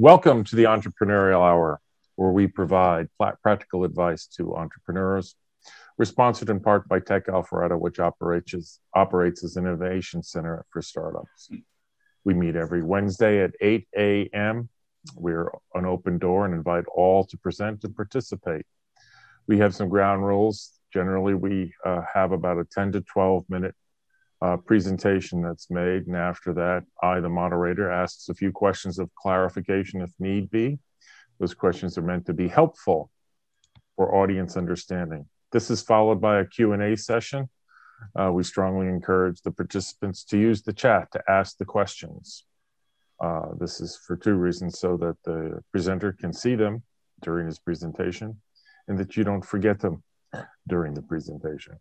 Welcome to the Entrepreneurial Hour, where we provide practical advice to entrepreneurs. We're sponsored in part by Tech Alpharetta, which operates, operates as an innovation center for startups. We meet every Wednesday at 8 a.m. We're an open door and invite all to present and participate. We have some ground rules. Generally, we uh, have about a 10 to 12 minute uh, presentation that's made. And after that, I, the moderator, asks a few questions of clarification if need be. Those questions are meant to be helpful for audience understanding. This is followed by a Q&A session. Uh, we strongly encourage the participants to use the chat to ask the questions. Uh, this is for two reasons, so that the presenter can see them during his presentation and that you don't forget them during the presentation.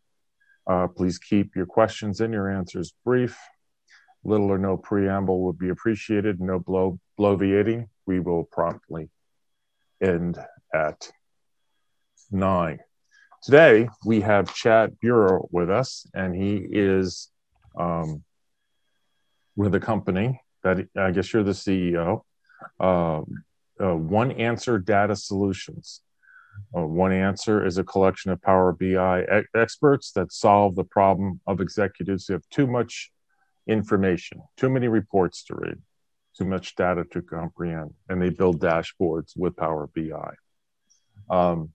Uh, please keep your questions and your answers brief. Little or no preamble would be appreciated. No blow, bloviating. We will promptly end at nine. Today, we have Chad Buher with us, and he is um, with a company that I guess you're the CEO, uh, uh, One Answer Data Solutions. Uh, one answer is a collection of Power BI e- experts that solve the problem of executives who have too much information, too many reports to read, too much data to comprehend, and they build dashboards with Power BI. Um,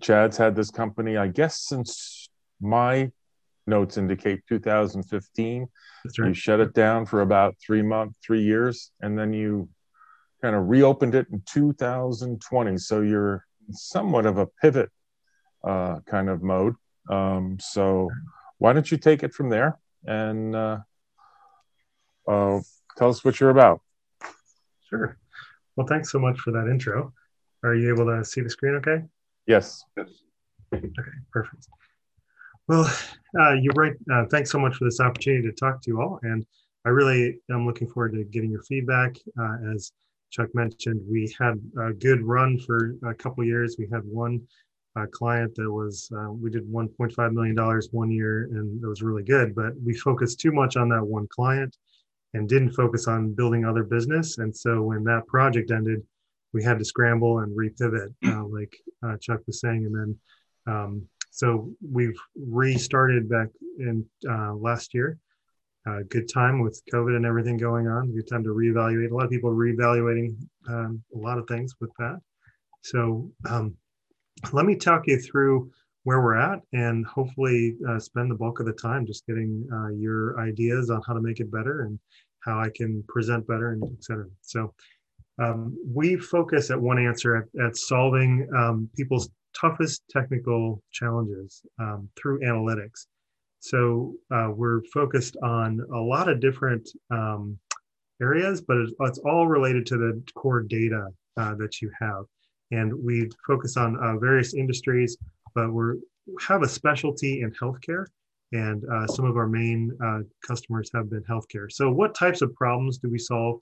Chad's had this company, I guess, since my notes indicate 2015. Right. You shut it down for about three months, three years, and then you kind of reopened it in 2020. So you're somewhat of a pivot uh, kind of mode. Um, so why don't you take it from there and uh, uh, tell us what you're about? Sure. Well, thanks so much for that intro. Are you able to see the screen okay? Yes. Okay, perfect. Well, uh, you're right. Uh, thanks so much for this opportunity to talk to you all. And I really am looking forward to getting your feedback. Uh, as Chuck mentioned, we had a good run for a couple years. We had one uh, client that was, uh, we did $1.5 million one year, and it was really good. But we focused too much on that one client and didn't focus on building other business. And so when that project ended, we had to scramble and repivot, uh, like uh, Chuck was saying. And then, um, so we've restarted back in uh, last year good time with COVID and everything going on. Good time to reevaluate. A lot of people reevaluating um, a lot of things with that. So um, let me talk you through where we're at and hopefully uh, spend the bulk of the time just getting uh, your ideas on how to make it better and how I can present better and et cetera. So um, we focus at one answer at, at solving um, people's toughest technical challenges um, through analytics. So uh, we're focused on a lot of different um, areas, but it's, it's, all related to the core data uh, that you have. And we focus on uh, various industries, but we have a specialty in healthcare. And uh, some of our main uh, customers have been healthcare. So, what types of problems do we solve?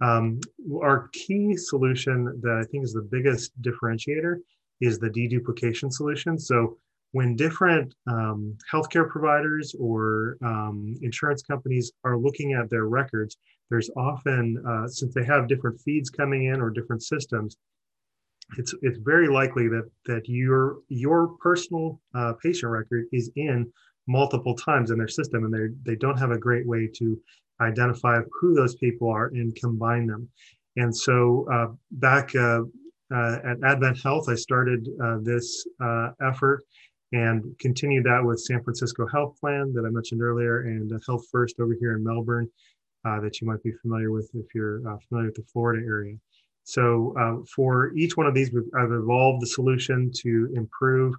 Um, our key solution that I think is the biggest differentiator is the deduplication solution. So, when different um, healthcare providers or um, insurance companies are looking at their records, there's often, uh, since they have different feeds coming in or different systems, it's it's very likely that that your your personal uh, patient record is in multiple times in their system, and they don't have a great way to identify who those people are and combine them. And so uh, back uh, uh, at Advent Health, I started uh, this effort and continue that with San Francisco Health Plan that I mentioned earlier and Health First over here in Melbourne uh, that you might be familiar with if you're uh, familiar with the Florida area. So uh, for each one of these, I've evolved the solution to improve,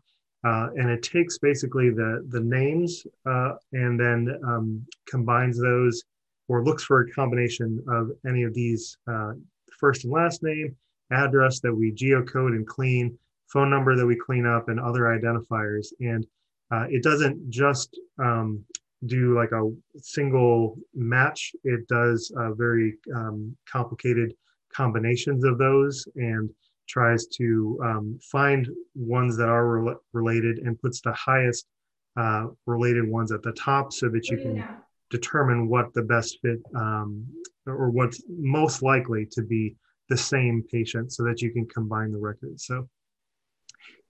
uh, and it takes basically the the names uh, and then um, combines those or looks for a combination of any of these uh, first and last name, address that we geocode and clean, phone number that we clean up, and other identifiers. And uh, it doesn't just um, do like a single match, it does uh, very um, complicated combinations of those and tries to um, find ones that are re- related and puts the highest uh, related ones at the top so that you can determine what the best fit um, or what's most likely to be the same patient so that you can combine the records. So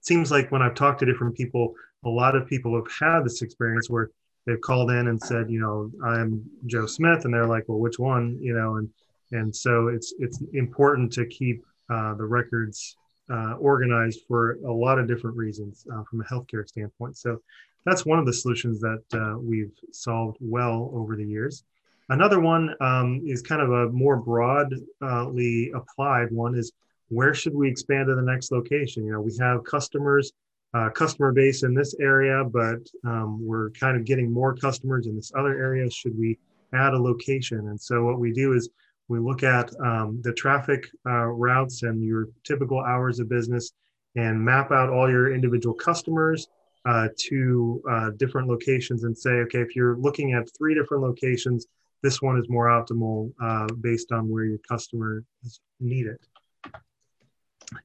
seems like when I've talked to different people, a lot of people have had this experience where they've called in and said, you know, I'm Joe Smith, and they're like, well, which one, you know, and and so it's it's important to keep uh, the records uh, organized for a lot of different reasons uh, from a healthcare standpoint. So that's one of the solutions that uh, we've solved well over the years. Another one um, is kind of a more broadly applied one is where should we expand to the next location? You know, we have customers, uh, customer base in this area, but um, we're kind of getting more customers in this other area. Should we add a location? And so what we do is we look at um, the traffic uh, routes and your typical hours of business and map out all your individual customers uh, to uh, different locations and say, okay, if you're looking at three different locations, this one is more optimal uh, based on where your customers need it.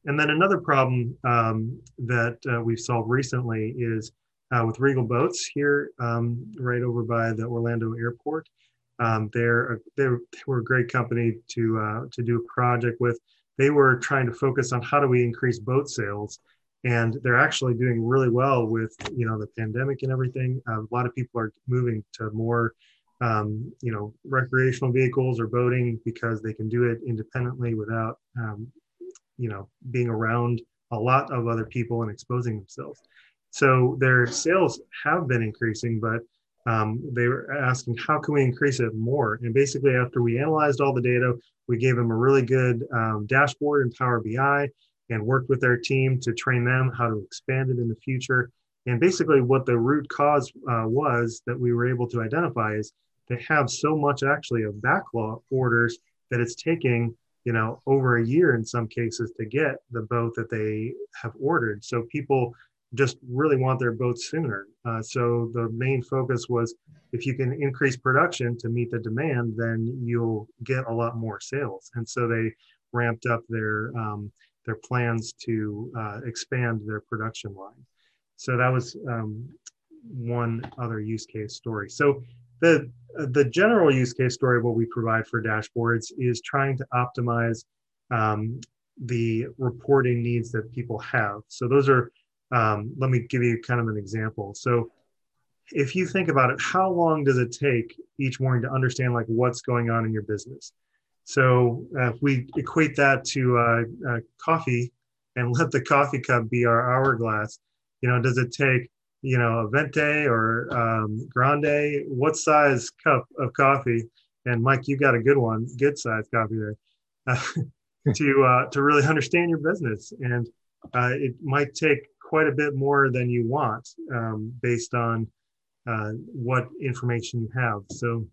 And then another problem um, that uh, we've solved recently is uh, with Regal Boats here, um, right over by the Orlando airport. Um, they're, they're, they were a great company to, uh, to do a project with. They were trying to focus on how do we increase boat sales. And they're actually doing really well with, you know, the pandemic and everything. Uh, a lot of people are moving to more, um, you know, recreational vehicles or boating because they can do it independently without, um, you know, being around a lot of other people and exposing themselves. So their sales have been increasing, but um, they were asking how can we increase it more and basically after we analyzed all the data we gave them a really good um, dashboard in power bi and worked with their team to train them how to expand it in the future and basically what the root cause uh, was that we were able to identify is they have so much actually of backlog orders that it's taking you know over a year in some cases to get the boat that they have ordered so people just really want their boats sooner. Uh, so the main focus was if you can increase production to meet the demand, then you'll get a lot more sales. And so they ramped up their um, their plans to uh, expand their production line. So that was um, one other use case story. So the the general use case story of what we provide for dashboards is trying to optimize um, the reporting needs that people have. So those are um, let me give you kind of an example. So if you think about it, how long does it take each morning to understand like what's going on in your business? So uh, if we equate that to uh, uh, coffee and let the coffee cup be our hourglass, you know, does it take, you know, a venti or um, grande? What size cup of coffee? And Mike, you got a good one, good size coffee there, to uh, to really understand your business. And uh, it might take quite a bit more than you want um, based on uh, what information you have. So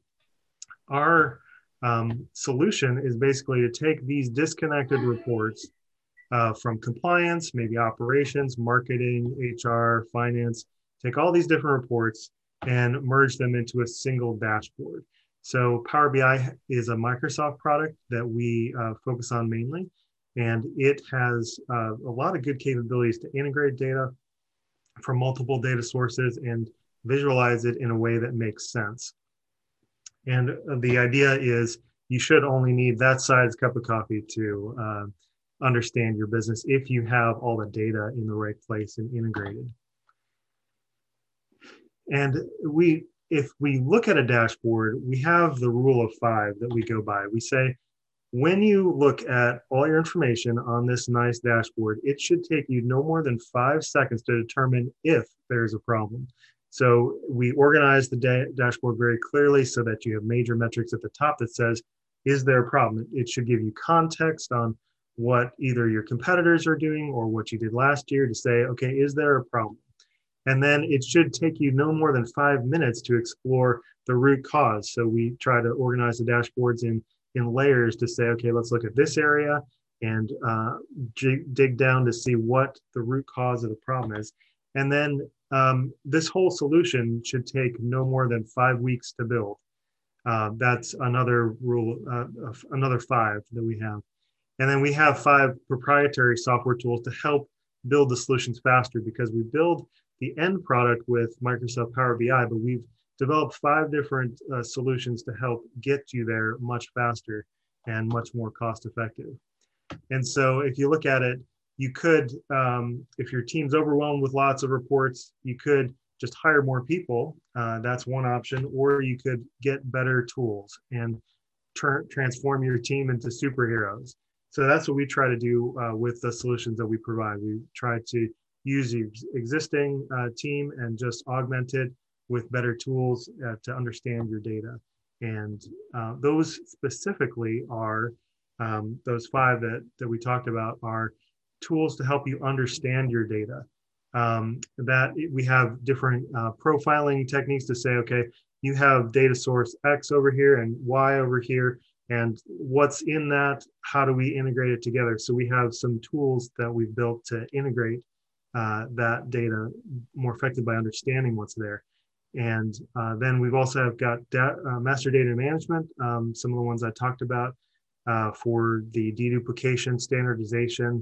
our um, solution is basically to take these disconnected reports uh, from compliance, maybe operations, marketing, HR, finance, take all these different reports and merge them into a single dashboard. So Power BI is a Microsoft product that we uh, focus on mainly. And it has uh, a lot of good capabilities to integrate data from multiple data sources and visualize it in a way that makes sense. And the idea is you should only need that size cup of coffee to uh, understand your business if you have all the data in the right place and integrated. And we, if we look at a dashboard, we have the rule of five that we go by. We say when you look at all your information on this nice dashboard, it should take you no more than five seconds to determine if there's a problem. So we organize the da dashboard very clearly so that you have major metrics at the top that says, is there a problem? It should give you context on what either your competitors are doing or what you did last year to say, okay, is there a problem? And then it should take you no more than five minutes to explore the root cause. So we try to organize the dashboards in in layers to say, okay, let's look at this area and uh, dig down to see what the root cause of the problem is. And then um, this whole solution should take no more than five weeks to build. Uh, that's another rule, uh, another five that we have. And then we have five proprietary software tools to help build the solutions faster because we build the end product with Microsoft Power BI, but we've developed five different uh, solutions to help get you there much faster and much more cost effective. And so if you look at it, you could, um, if your team's overwhelmed with lots of reports, you could just hire more people. Uh, that's one option, or you could get better tools and turn transform your team into superheroes. So that's what we try to do uh, with the solutions that we provide. We try to use the existing uh, team and just augment it with better tools uh, to understand your data. And uh, those specifically are um, those five that, that we talked about are tools to help you understand your data. Um, that we have different uh, profiling techniques to say, okay, you have data source X over here and Y over here, and what's in that, how do we integrate it together? So we have some tools that we've built to integrate uh, that data more effective by understanding what's there. And uh, then we've also got da- uh, master data management, um, some of the ones I talked about uh, for the deduplication, standardization,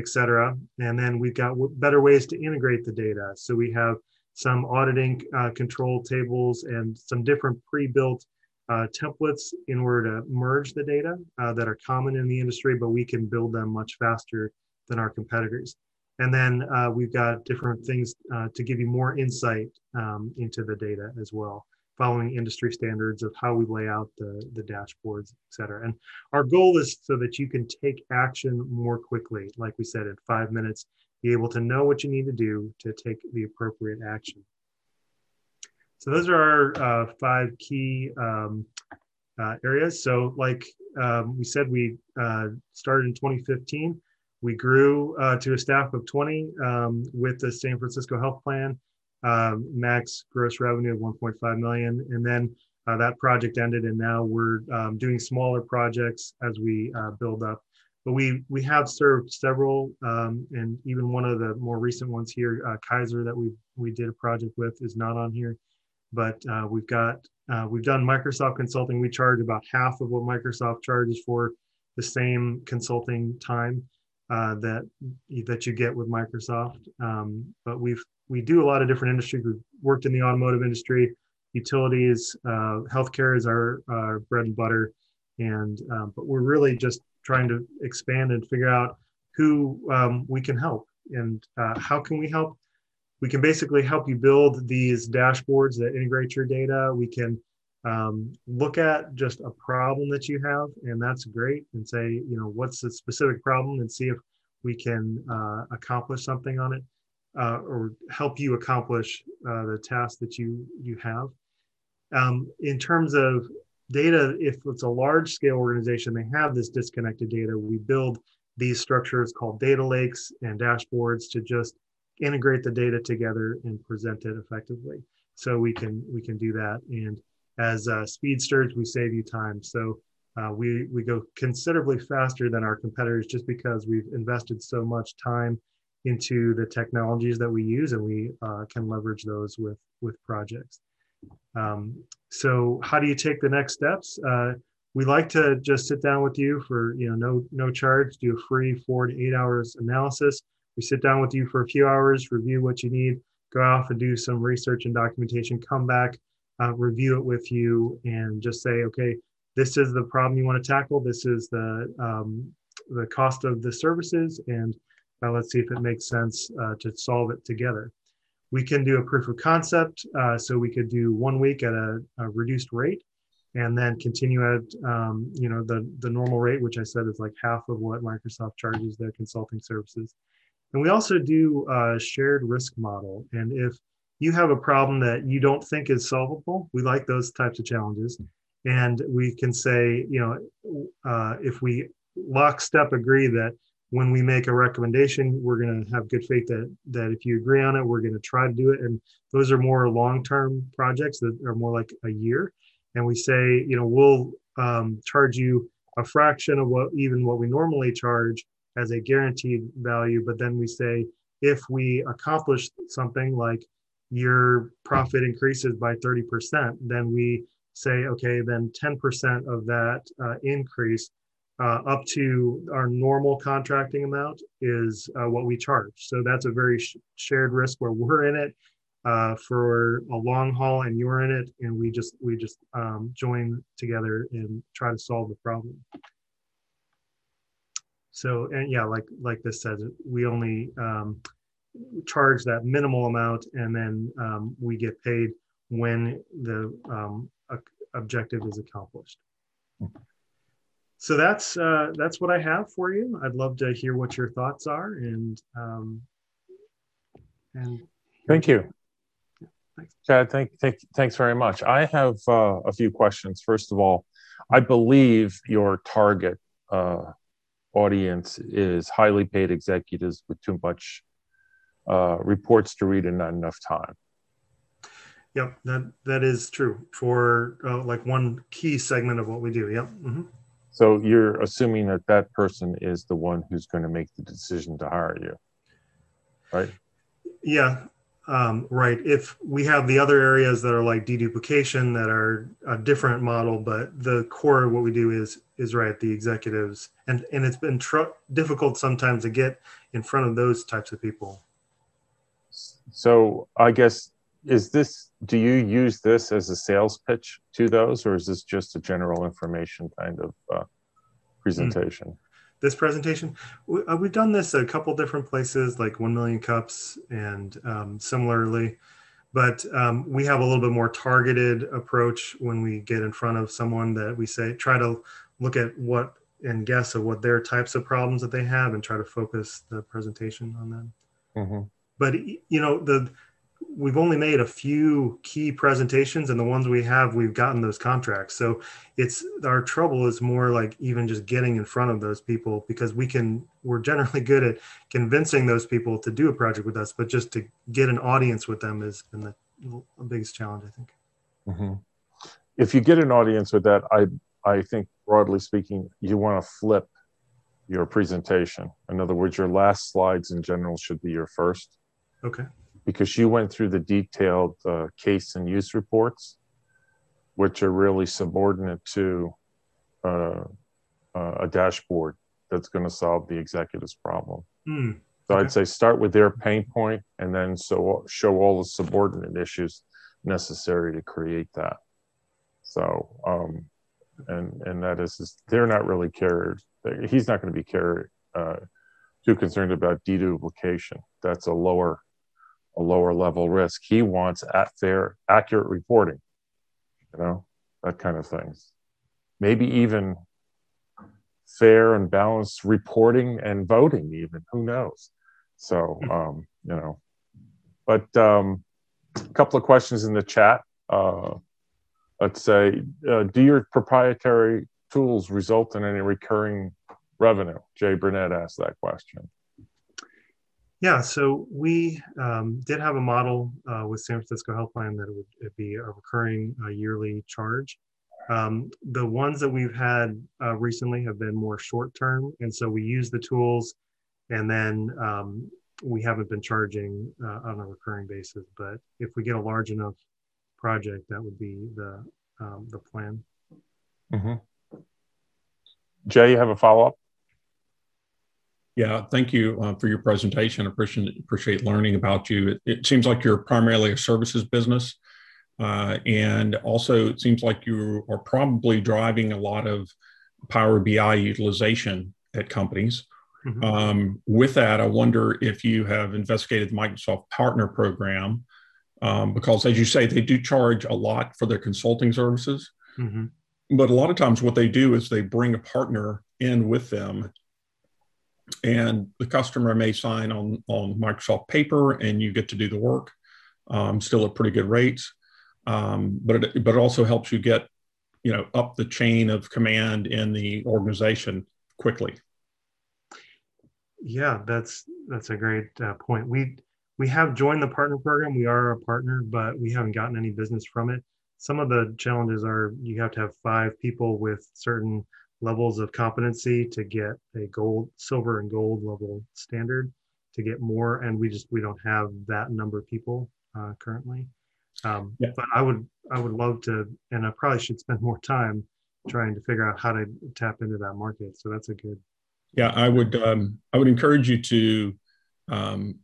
et cetera. And then we've got better ways to integrate the data. So we have some auditing control tables and some different pre-built uh, templates in order to merge the data uh, that are common in the industry, but we can build them much faster than our competitors. And then uh, we've got different things uh, to give you more insight um, into the data as well following industry standards of how we lay out the, the dashboards, et cetera. And our goal is so that you can take action more quickly, like we said, in five minutes, be able to know what you need to do to take the appropriate action. So those are our uh, five key um, uh, areas. So like um, we said, we uh, started in 2015. We grew uh, to a staff of 20 um, with the San Francisco Health Plan um, max gross revenue of 1.5 million. And then uh, that project ended, and now we're um, doing smaller projects as we uh, build up. But we we have served several, um, and even one of the more recent ones here, uh, Kaiser, that we we did a project with, is not on here. But uh, we've got uh, we've done Microsoft consulting. We charge about half of what Microsoft charges for the same consulting time uh, that that you get with Microsoft. Um, but we've we do a lot of different industries. We've worked in the automotive industry, utilities, uh, healthcare is our, our bread and butter, and um, but we're really just trying to expand and figure out who um, we can help and uh, how can we help. We can basically help you build these dashboards that integrate your data. We can um, look at just a problem that you have, and that's great, and say, you know, what's the specific problem, and see if we can uh, accomplish something on it uh, or help you accomplish uh, the task that you you have. Um, in terms of data, if it's a large scale organization, they have this disconnected data. We build these structures called data lakes and dashboards to just integrate the data together and present it effectively. So we can we can do that. And as uh, speedsters, we save you time. So uh, we we go considerably faster than our competitors just because we've invested so much time into the technologies that we use and we uh, can leverage those with with projects. Um, so how do you take the next steps? Uh, we like to just sit down with you for you know no no charge do a free four to eight hours analysis. We sit down with you for a few hours review what you need go off and do some research and documentation come back uh, review it with you and just say okay this is the problem you want to tackle this is the um, the cost of the services and uh, let's see if it makes sense uh, to solve it together. We can do a proof of concept. Uh, so we could do one week at a, a reduced rate and then continue at um, you know the, the normal rate, which I said is like half of what Microsoft charges their consulting services. And we also do a shared risk model. And if you have a problem that you don't think is solvable, we like those types of challenges. And we can say, you know, uh, if we lockstep agree that when we make a recommendation, we're going to have good faith that that if you agree on it, we're going to try to do it. And those are more long-term projects that are more like a year. And we say, you know, we'll um, charge you a fraction of what even what we normally charge as a guaranteed value. But then we say, if we accomplish something like your profit increases by 30%, then we say, okay, then 10% of that uh, increase uh, up to our normal contracting amount is uh, what we charge. So that's a very sh- shared risk where we're in it uh, for a long haul and you're in it, and we just we just um, join together and try to solve the problem. So and yeah, like like this says, we only um, charge that minimal amount, and then um, we get paid when the um, objective is accomplished. So that's uh, that's what I have for you. I'd love to hear what your thoughts are, and um, and thank you. Chad, thank, thank, thanks very much. I have uh, a few questions. First of all, I believe your target uh, audience is highly paid executives with too much uh, reports to read and not enough time. Yep, that that is true for uh, like one key segment of what we do. Yep. Mm-hmm. So you're assuming that that person is the one who's going to make the decision to hire you, right? Yeah, um, right. If we have the other areas that are like deduplication that are a different model, but the core of what we do is is right the executives, and and it's been tr- difficult sometimes to get in front of those types of people. So I guess is this do you use this as a sales pitch to those, or is this just a general information kind of uh, presentation? Mm this presentation. We, have uh, done this a couple different places, like 1 Million Cups and um, similarly, but um, we have a little bit more targeted approach when we get in front of someone that we say, try to look at what and guess of what their types of problems that they have and try to focus the presentation on them. Mm-hmm. But, you know, the, we've only made a few key presentations and the ones we have we've gotten those contracts. So it's our trouble is more like even just getting in front of those people because we can we're generally good at convincing those people to do a project with us but just to get an audience with them has been the, the biggest challenge i think. Mm-hmm. if you get an audience with that i i think broadly speaking you want to flip your presentation. In other words your last slides in general should be your first okay because you went through the detailed uh, case and use reports, which are really subordinate to uh, uh, a dashboard that's going to solve the executive's problem. Mm, so okay. I'd say start with their pain point and then so show all the subordinate issues necessary to create that. So, um, and and that is, is they're not really cared. He's not going to be cared uh, too concerned about deduplication. That's a lower a lower level risk. He wants at fair, accurate reporting, you know, that kind of things. Maybe even fair and balanced reporting and voting, even who knows? So, hmm. um, you know, but um, a couple of questions in the chat. Uh, let's say, uh, do your proprietary tools result in any recurring revenue? Jay Burnett asked that question. Yeah, so we um, did have a model uh, with San Francisco Health Plan that it would it'd be a recurring uh, yearly charge. Um, the ones that we've had uh, recently have been more short term, and so we use the tools, and then um, we haven't been charging uh, on a recurring basis. But if we get a large enough project, that would be the um, the plan. Mm-hmm. Jay, you have a follow up? Yeah, thank you uh, for your presentation. Appreciate appreciate learning about you. It, it, seems like you're primarily a services business, uh, and also it seems like you are probably driving a lot of Power BI utilization at companies. Mm-hmm. Um, with that, I wonder if you have investigated the Microsoft Partner Program, um, because as you say, they do charge a lot for their consulting services. Mm-hmm. But a lot of times, what they do is they bring a partner in with them and the customer may sign on on Microsoft Paper, and you get to do the work, um, still at pretty good rates. Um, but it, but it also helps you get you know up the chain of command in the organization quickly. Yeah, that's that's a great uh, point. We we have joined the partner program. We are a partner, but we haven't gotten any business from it. Some of the challenges are you have to have five people with certain levels of competency to get a gold, silver, and gold level standard to get more. And we just we don't have that number of people uh, currently. Um, yeah. But I would I would love to, and I probably should spend more time trying to figure out how to tap into that market. So that's a good. Yeah, I would um, I would encourage you to um,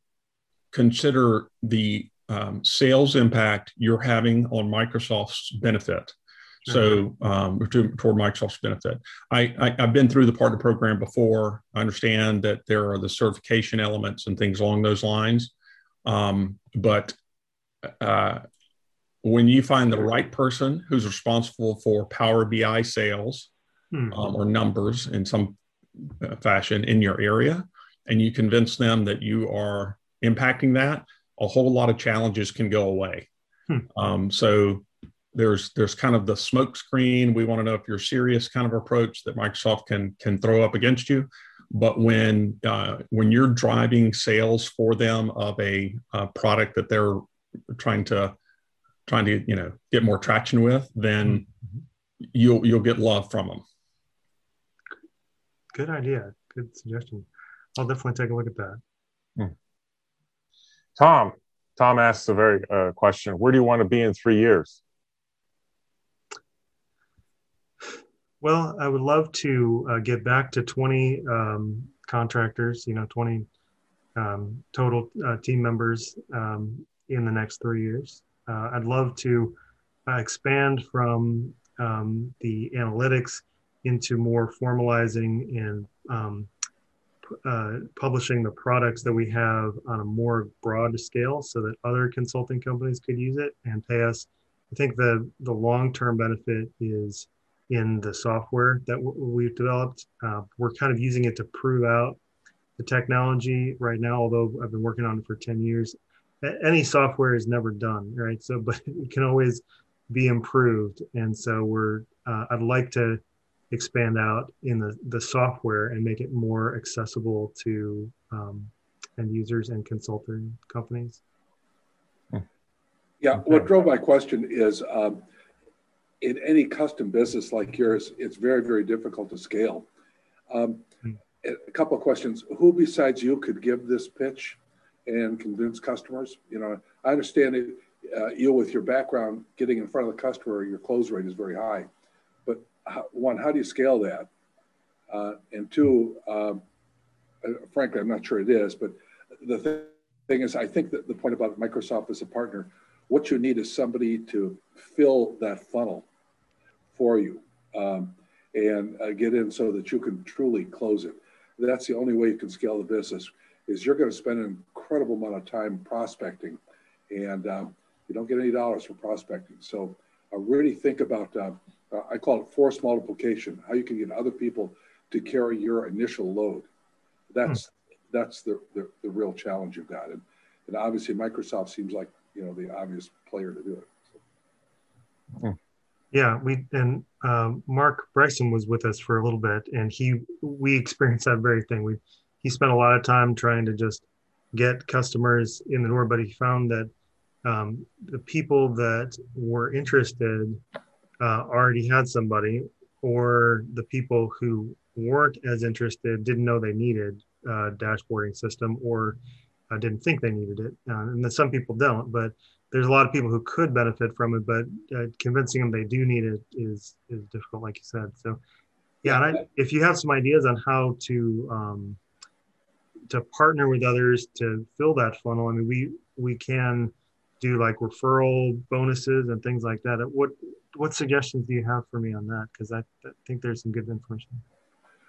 consider the um, sales impact you're having on Microsoft's benefit. So um, to, toward Microsoft's benefit, I, I have been through the partner program before. I understand that there are the certification elements and things along those lines, um, but uh, when you find the right person who's responsible for Power BI sales hmm. um, or numbers in some uh, fashion in your area, and you convince them that you are impacting that, a whole lot of challenges can go away. Hmm. Um, so there's there's kind of the smoke screen. We want to know if you're serious kind of approach that Microsoft can can throw up against you. But when uh, when you're driving sales for them of a, a product that they're trying to trying to you know get more traction with, then mm-hmm. you'll you'll get love from them. Good idea. Good suggestion. I'll definitely take a look at that. Hmm. Tom, Tom asks a very uh, question. Where do you want to be in three years? Well, I would love to uh, get back to 20 um, contractors, you know, 20 um, total uh, team members um, in the next three years. Uh, I'd love to uh, expand from um, the analytics into more formalizing and um, uh, publishing the products that we have on a more broad scale so that other consulting companies could use it and pay us. I think the, the long term benefit is in the software that we've developed. Uh, we're kind of using it to prove out the technology right now, although I've been working on it for 10 years. Any software is never done, right? So, but it can always be improved. And so we're, uh, I'd like to expand out in the, the software and make it more accessible to um, end users and consulting companies. Yeah, what drove my question is um, in any custom business like yours, it's very, very difficult to scale. Um, hmm. a couple of questions. Who besides you could give this pitch and convince customers? You know, I understand it, uh, you with your background, getting in front of the customer, your close rate is very high how, one, how do you scale that? Uh, and two, um, uh, frankly, I'm not sure it is, but the th- thing is, I think that the point about Microsoft as a partner, what you need is somebody to fill that funnel for you um, and uh, get in so that you can truly close it. That's the only way you can scale the business. Is you're going to spend an incredible amount of time prospecting, and um, you don't get any dollars for prospecting. So, I really think about uh, uh, I call it force multiplication, how you can get other people to carry your initial load. That's hmm. that's the, the, the real challenge you've got. And, and obviously Microsoft seems like, you know, the obvious player to do it. So. Hmm. Yeah, we and um, Mark Bryson was with us for a little bit, and he we experienced that very thing. We he spent a lot of time trying to just get customers in the door, but he found that um, the people that were interested uh, already had somebody, or the people who weren't as interested didn't know they needed a dashboarding system or uh, didn't think they needed it. Uh, and then some people don't, but there's a lot of people who could benefit from it, but uh, convincing them they do need it is is difficult, like you said. So, yeah, and I, if you have some ideas on how to um, to partner with others to fill that funnel, I mean, we we can do like referral bonuses and things like that. What what suggestions do you have for me on that? Because I, I, think there's some good information.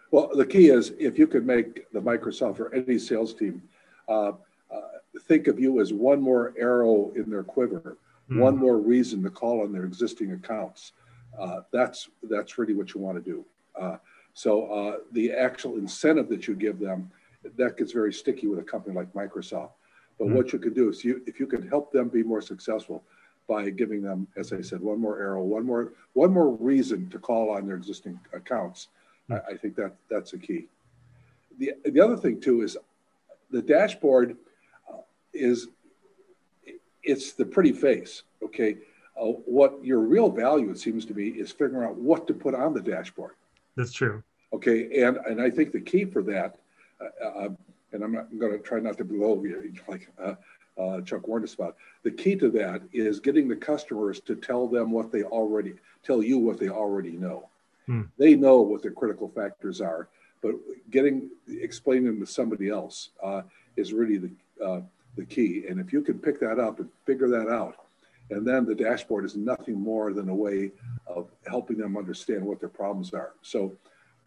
Well, the key is if you could make the Microsoft or any sales team uh, think of you as one more arrow in their quiver, mm. one more reason to call on their existing accounts. Uh, that's that's really what you want to do. Uh, so uh, the actual incentive that you give them that gets very sticky with a company like Microsoft. But mm. what you could do is you if you could help them be more successful, by giving them, as I said, one more arrow, one more one more reason to call on their existing accounts. I, I think that that's a key. The the other thing too is the dashboard is it's the pretty face. Okay, uh, what your real value it seems to be is figuring out what to put on the dashboard. That's true. Okay, and and I think the key for that, uh, uh, and I'm, I'm going to try not to blow you like uh, uh, Chuck warned us about. The key to that is getting the customers to tell them what they already tell you what they already know. Hmm. They know what the critical factors are, but getting explaining them to somebody else uh, is really the uh, the key. And if you can pick that up and figure that out, and then the dashboard is nothing more than a way of helping them understand what their problems are. So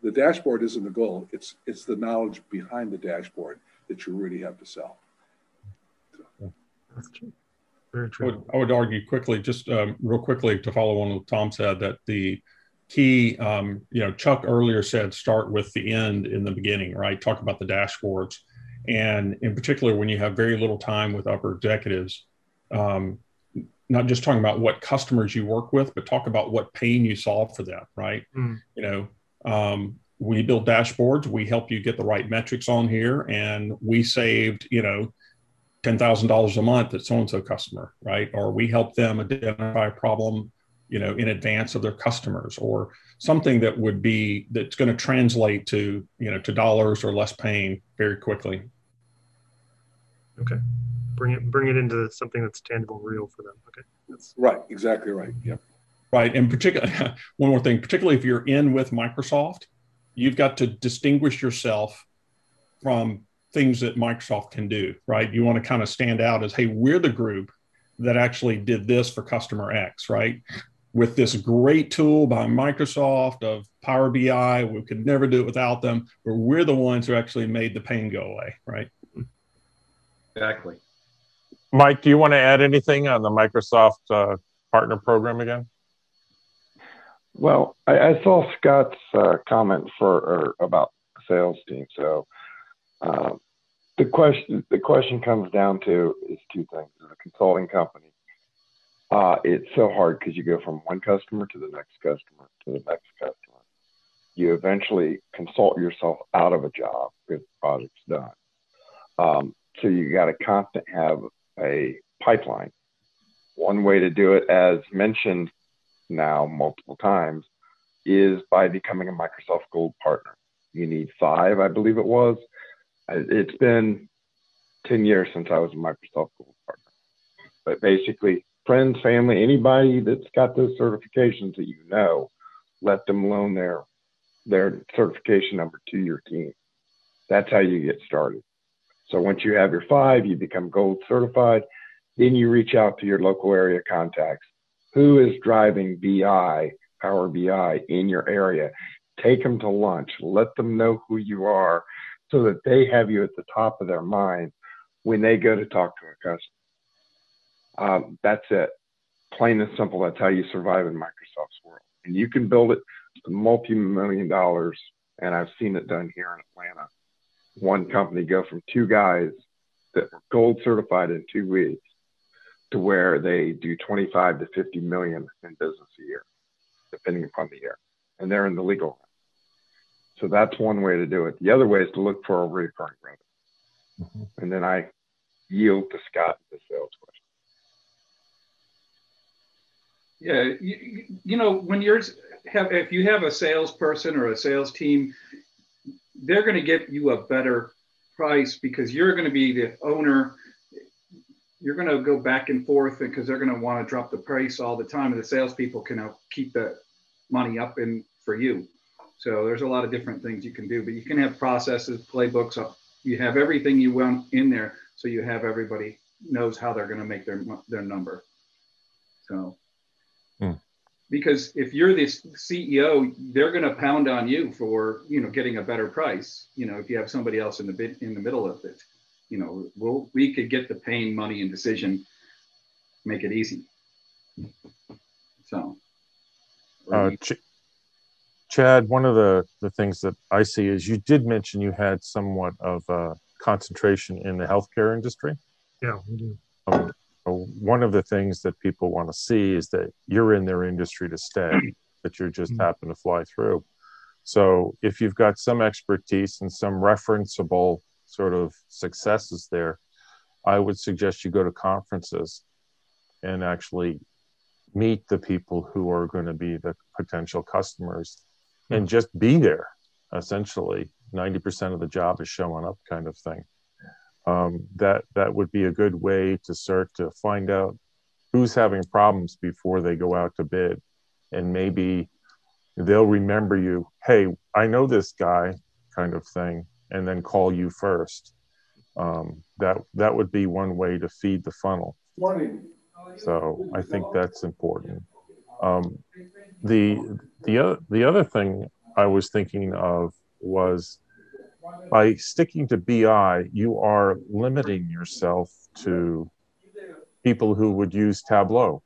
the dashboard isn't the goal. It's it's the knowledge behind the dashboard that you really have to sell. That's true. Very I true. would, I would argue quickly, just um, real quickly to follow on what Tom said, that the key, um, you know, Chuck earlier said start with the end in the beginning, right? Talk about the dashboards. And in particular, when you have very little time with upper executives, um, not just talking about what customers you work with, but talk about what pain you solve for them, right? Mm. You know, um, we build dashboards, we help you get the right metrics on here, and we saved, you know, ten thousand dollars a month at so and so customer, right? Or we help them identify a problem, you know, in advance of their customers, or something that would be that's going to translate to you know to dollars or less pain very quickly. Okay. Bring it bring it into something that's tangible, real for them. Okay. That's Right, exactly right. Yep. Right. And particularly, one more thing, particularly if you're in with Microsoft, you've got to distinguish yourself from things that Microsoft can do, right? You want to kind of stand out as, hey, we're the group that actually did this for customer X, right? With this great tool by Microsoft of Power BI, we could never do it without them, but we're the ones who actually made the pain go away, right? Exactly. Mike, do you want to add anything on the Microsoft uh, partner program again? Well, I, I saw Scott's uh, comment for or about sales team. So um, the question the question comes down to is two things: as a consulting company, uh, it's so hard because you go from one customer to the next customer to the next customer. You eventually consult yourself out of a job if the project's done. Um, so you got to constant have a pipeline. One way to do it, as mentioned now multiple times, is by becoming a Microsoft Gold partner. You need five, I believe it was. It's been 10 years since I was a Microsoft Gold partner. But basically, friends, family, anybody that's got those certifications that you know, let them loan their their certification number to your team. That's how you get started. So once you have your five, you become gold certified. Then you reach out to your local area contacts. Who is driving BI, Power BI in your area? Take them to lunch. Let them know who you are so that they have you at the top of their mind when they go to talk to a customer. Um, that's it. Plain and simple. That's how you survive in Microsoft's world. And you can build it to multi million dollars. And I've seen it done here in Atlanta one company go from two guys that were gold certified in two weeks to where they do 25 to 50 million in business a year, depending upon the year. And they're in the legal. So that's one way to do it. The other way is to look for a recurring revenue. Mm-hmm. And then I yield to Scott the sales question. Yeah, you, you know, when you're have if you have a salesperson or a sales team, they're going to get you a better price because you're going to be the owner. You're going to go back and forth because they're going to want to drop the price all the time, and the salespeople can keep the money up in for you. So there's a lot of different things you can do, but you can have processes, playbooks. Uh, you have everything you want in there, so you have everybody knows how they're going to make their their number. So. Because if you're the CEO, they're going to pound on you for you know getting a better price. You know, if you have somebody else in the bit in the middle of it, you know, we'll, we could get the pain, money, and decision, make it easy. So, uh, Ch- Chad, one of the the things that I see is you did mention you had somewhat of a concentration in the healthcare industry. Yeah, we do. One of the things that people want to see is that you're in their industry to stay, that you just mm-hmm. happen to fly through. So if you've got some expertise and some referenceable sort of successes there, I would suggest you go to conferences and actually meet the people who are going to be the potential customers and hmm. just be there essentially 90% of the job is showing up kind of thing um, that that would be a good way to start to find out who's having problems before they go out to bid. And maybe they'll remember you hey i know this guy kind of thing and then call you first. Um, that that would be one way to feed the funnel. So i think that's important. Um, the the the other thing I was thinking of was by sticking to BI, you are limiting yourself to people who would use Tableau,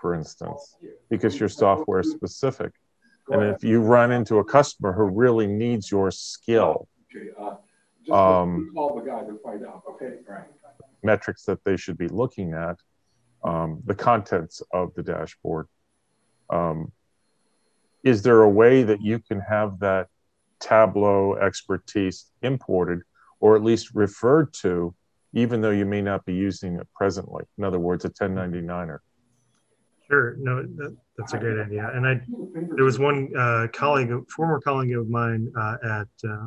for instance, because you're software specific. And if you run into a customer who really needs your skill, um, metrics that they should be looking at, um, the contents of the dashboard. Um, is there a way that you can have that Tableau expertise imported or at least referred to, even though you may not be using it presently? In other words, a 1099er. Sure. No, that, that's a great idea. And I, there was one uh, colleague, former colleague of mine uh, at uh,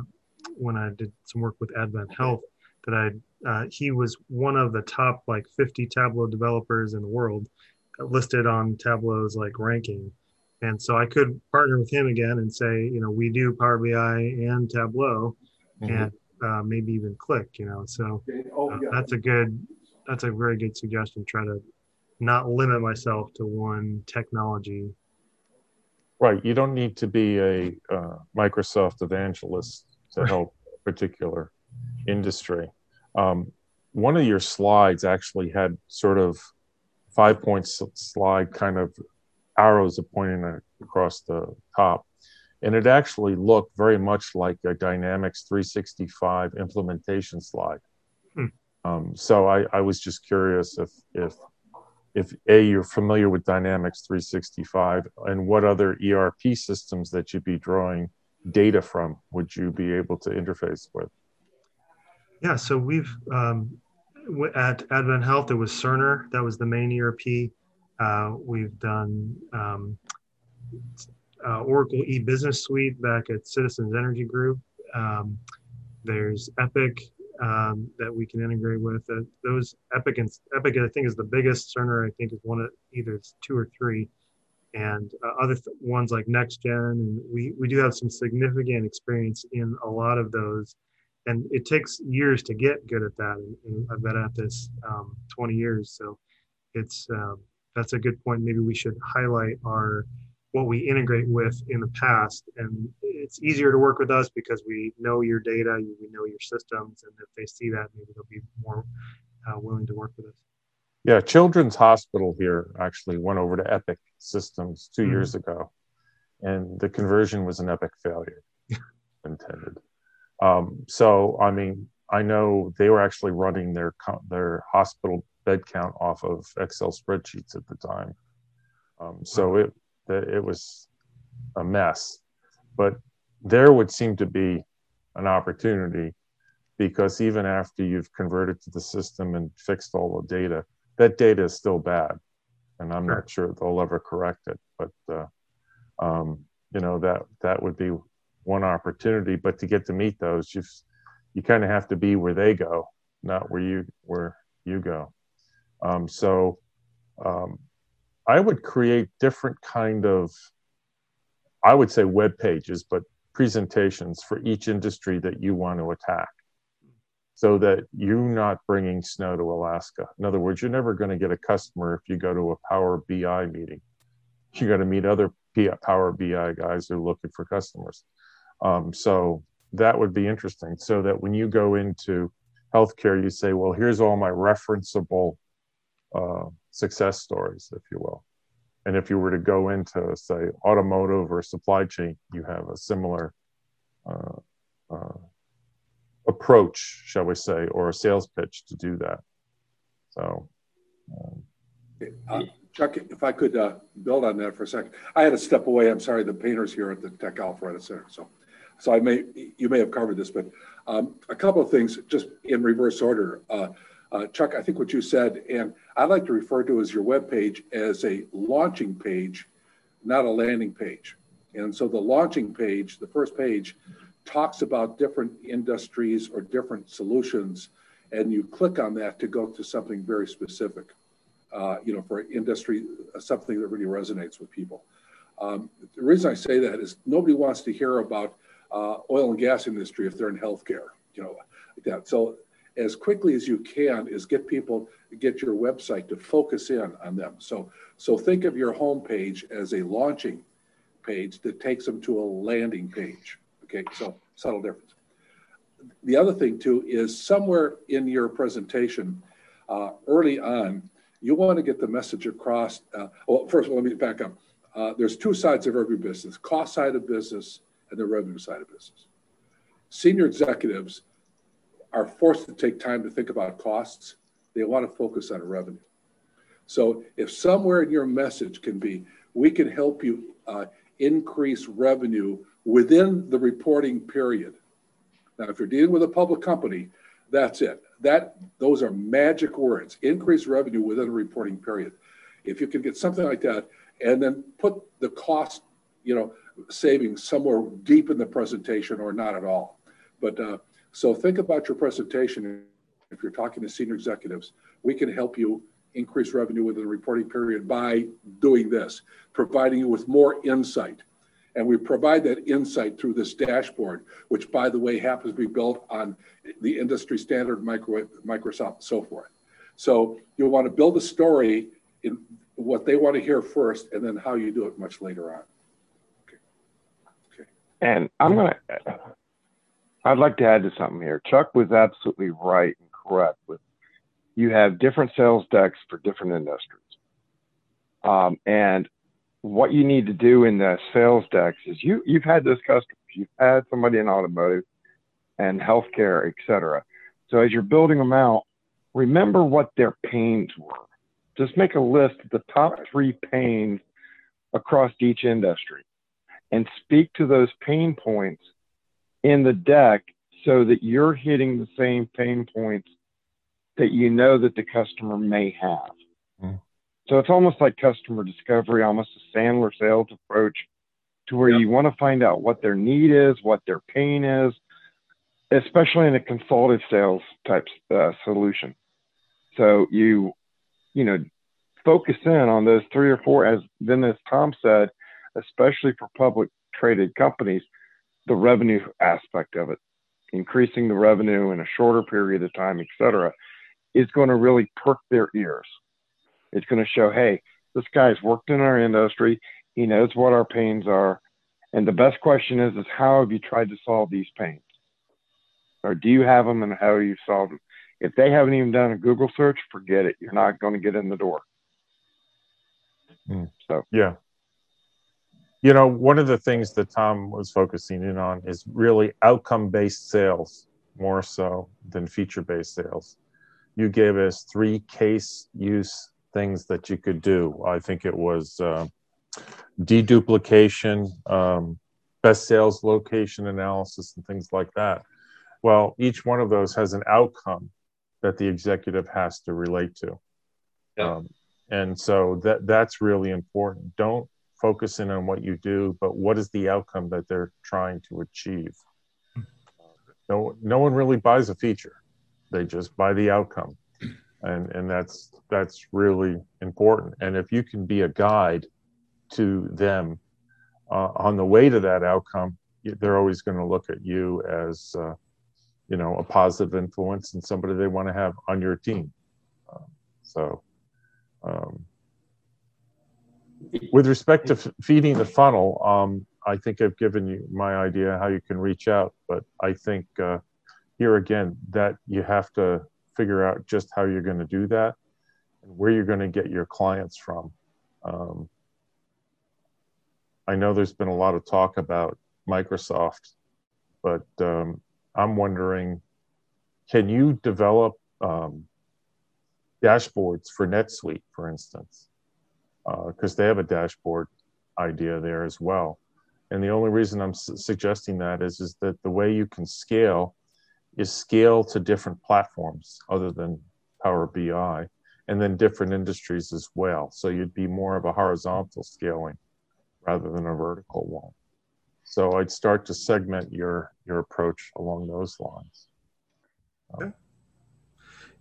when I did some work with Advent Health that I, uh, he was one of the top like 50 Tableau developers in the world, listed on Tableau's like ranking. And so I could partner with him again and say, you know, we do Power BI and Tableau, mm-hmm. and uh, maybe even Qlik, you know. So uh, that's a good, that's a very good suggestion. Try to not limit myself to one technology. Right. You don't need to be a uh, Microsoft evangelist to help a particular industry. Um, one of your slides actually had sort of five point slide kind of arrows are pointing across the top. And it actually looked very much like a Dynamics 365 implementation slide. Hmm. Um, so I, I, was just curious if, if, if A, you're familiar with Dynamics 365 and what other ERP systems that you'd be drawing data from would you be able to interface with? Yeah, so we've, um, at Advent Health, it was Cerner, that was the main ERP. Uh, we've done um, uh, Oracle e-business suite back at Citizens Energy Group. Um, there's Epic um, that we can integrate with. Uh, those Epic and Epic, I think, is the biggest. Cerner, I think, is one of either it's two or three, and uh, other th- ones like NextGen. And we we do have some significant experience in a lot of those. And it takes years to get good at that. And, and I've been at this um, 20 years, so it's um, that's a good point. Maybe we should highlight our what we integrate with in the past, and it's easier to work with us because we know your data, we know your systems, and if they see that, maybe they'll be more uh, willing to work with us. Yeah, Children's Hospital here actually went over to Epic Systems 2 mm-hmm. years ago, and the conversion was an epic failure intended. Um, so, I mean, I know they were actually running their their hospital bed count off of Excel spreadsheets at the time. Um, so it it was a mess, but there would seem to be an opportunity because even after you've converted to the system and fixed all the data, that data is still bad, and I'm sure. not sure they'll ever correct it. But uh, um, you know that that would be one opportunity. But to get to meet those, you you kind of have to be where they go, not where you where you go. Um, so um, I would create different kind of, I would say web pages, but presentations for each industry that you want to attack so that you're not bringing snow to Alaska. In other words, you're never going to get a customer if you go to a Power BI meeting. You're going to meet other Power BI guys who are looking for customers. Um, so that would be interesting. So that when you go into healthcare, you say, well, here's all my referenceable uh, success stories, if you will. And if you were to go into, say, automotive or supply chain, you have a similar uh, uh, approach, shall we say, or a sales pitch to do that. So, um, uh, Chuck, if I could uh, build on that for a second, I had to step away. I'm sorry, the painters here at the Tech Alpharetta Center. So, so I may you may have covered this, but um, a couple of things just in reverse order. Uh, uh, Chuck, I think what you said, and I like to refer to as your web page as a launching page, not a landing page. And so the launching page, the first page, talks about different industries or different solutions, and you click on that to go to something very specific. Uh, you know, for industry, something that really resonates with people. Um, the reason I say that is nobody wants to hear about uh, oil and gas industry if they're in healthcare. You know, like that. So as quickly as you can is get people get your website to focus in on them so so think of your homepage as a launching page that takes them to a landing page. Okay, so subtle difference. The other thing too is somewhere in your presentation, uh, early on, you want to get the message across. Uh, well, first of all, let me back up. Uh, there's two sides of every business: cost side of business and the revenue side of business. Senior executives are forced to take time to think about costs. They want to focus on revenue. So if somewhere in your message can be, we can help you uh, increase revenue within the reporting period. Now, if you're dealing with a public company, that's it. That those are magic words. Increase revenue within a reporting period. If you can get something like that, and then put the cost, you know, savings somewhere deep in the presentation or not at all. But uh, so think about your presentation. If you're talking to senior executives, we can help you increase revenue within the reporting period by doing this, providing you with more insight. And we provide that insight through this dashboard, which, by the way, happens to be built on the industry standard micro, Microsoft and so forth. So you'll want to build a story in what they want to hear first, and then how you do it much later on. And I'm going to, I'd like to add to something here. Chuck was absolutely right and correct with you have different sales decks for different industries. Um, and what you need to do in the sales decks is you you've had those customers, you've had somebody in automotive and healthcare, et cetera. So as you're building them out, remember what their pains were. Just make a list of the top three pains across each industry and speak to those pain points in the deck so that you're hitting the same pain points that you know that the customer may have. Mm. So it's almost like customer discovery, almost a Sandler sales approach to where yep. you want to find out what their need is, what their pain is, especially in a consultative sales type uh, solution. So you, you know, focus in on those three or four, as then as Tom said, especially for public traded companies, the revenue aspect of it, increasing the revenue in a shorter period of time, et cetera, is going to really perk their ears. It's going to show, hey, this guy's worked in our industry. He knows what our pains are. And the best question is, is how have you tried to solve these pains? Or do you have them and how you solve them? If they haven't even done a Google search, forget it. You're not going to get in the door. Mm. So, yeah. You know, one of the things that Tom was focusing in on is really outcome based sales more so than feature based sales you gave us three case use things that you could do. I think it was uh, deduplication, um, best sales location analysis, and things like that. Well, each one of those has an outcome that the executive has to relate to. Yeah. Um, and so that that's really important. Don't focus in on what you do, but what is the outcome that they're trying to achieve? No, no one really buys a feature. They just buy the outcome. And and that's that's really important. And if you can be a guide to them uh, on the way to that outcome they're always going to look at you as uh, you know a positive influence and somebody they want to have on your team. Um, so um, with respect to feeding the funnel um, i think i've given you my idea how you can reach out but i think uh, here again that you have to figure out just how you're going to do that and where you're going to get your clients from. Um, i know there's been a lot of talk about microsoft but um, i'm wondering can you develop um, dashboards for netsuite for instance because uh, they have a dashboard idea there as well and the only reason i'm su- suggesting that is is that the way you can scale is scale to different platforms other than Power BI and then different industries as well. So you'd be more of a horizontal scaling rather than a vertical one. So I'd start to segment your your approach along those lines. Um,